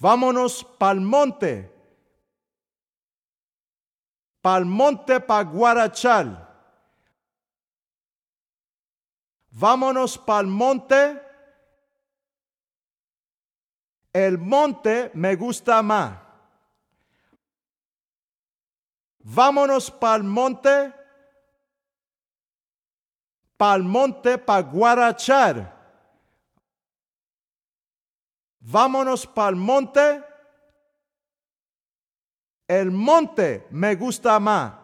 Vámonos pa'l monte. Pa'l monte pa Guarachal. Vámonos pa'l monte. El monte me gusta más. Vámonos pa'l monte. Pa'l monte pa Guarachar. Vámonos pa'l monte. El monte me gusta más.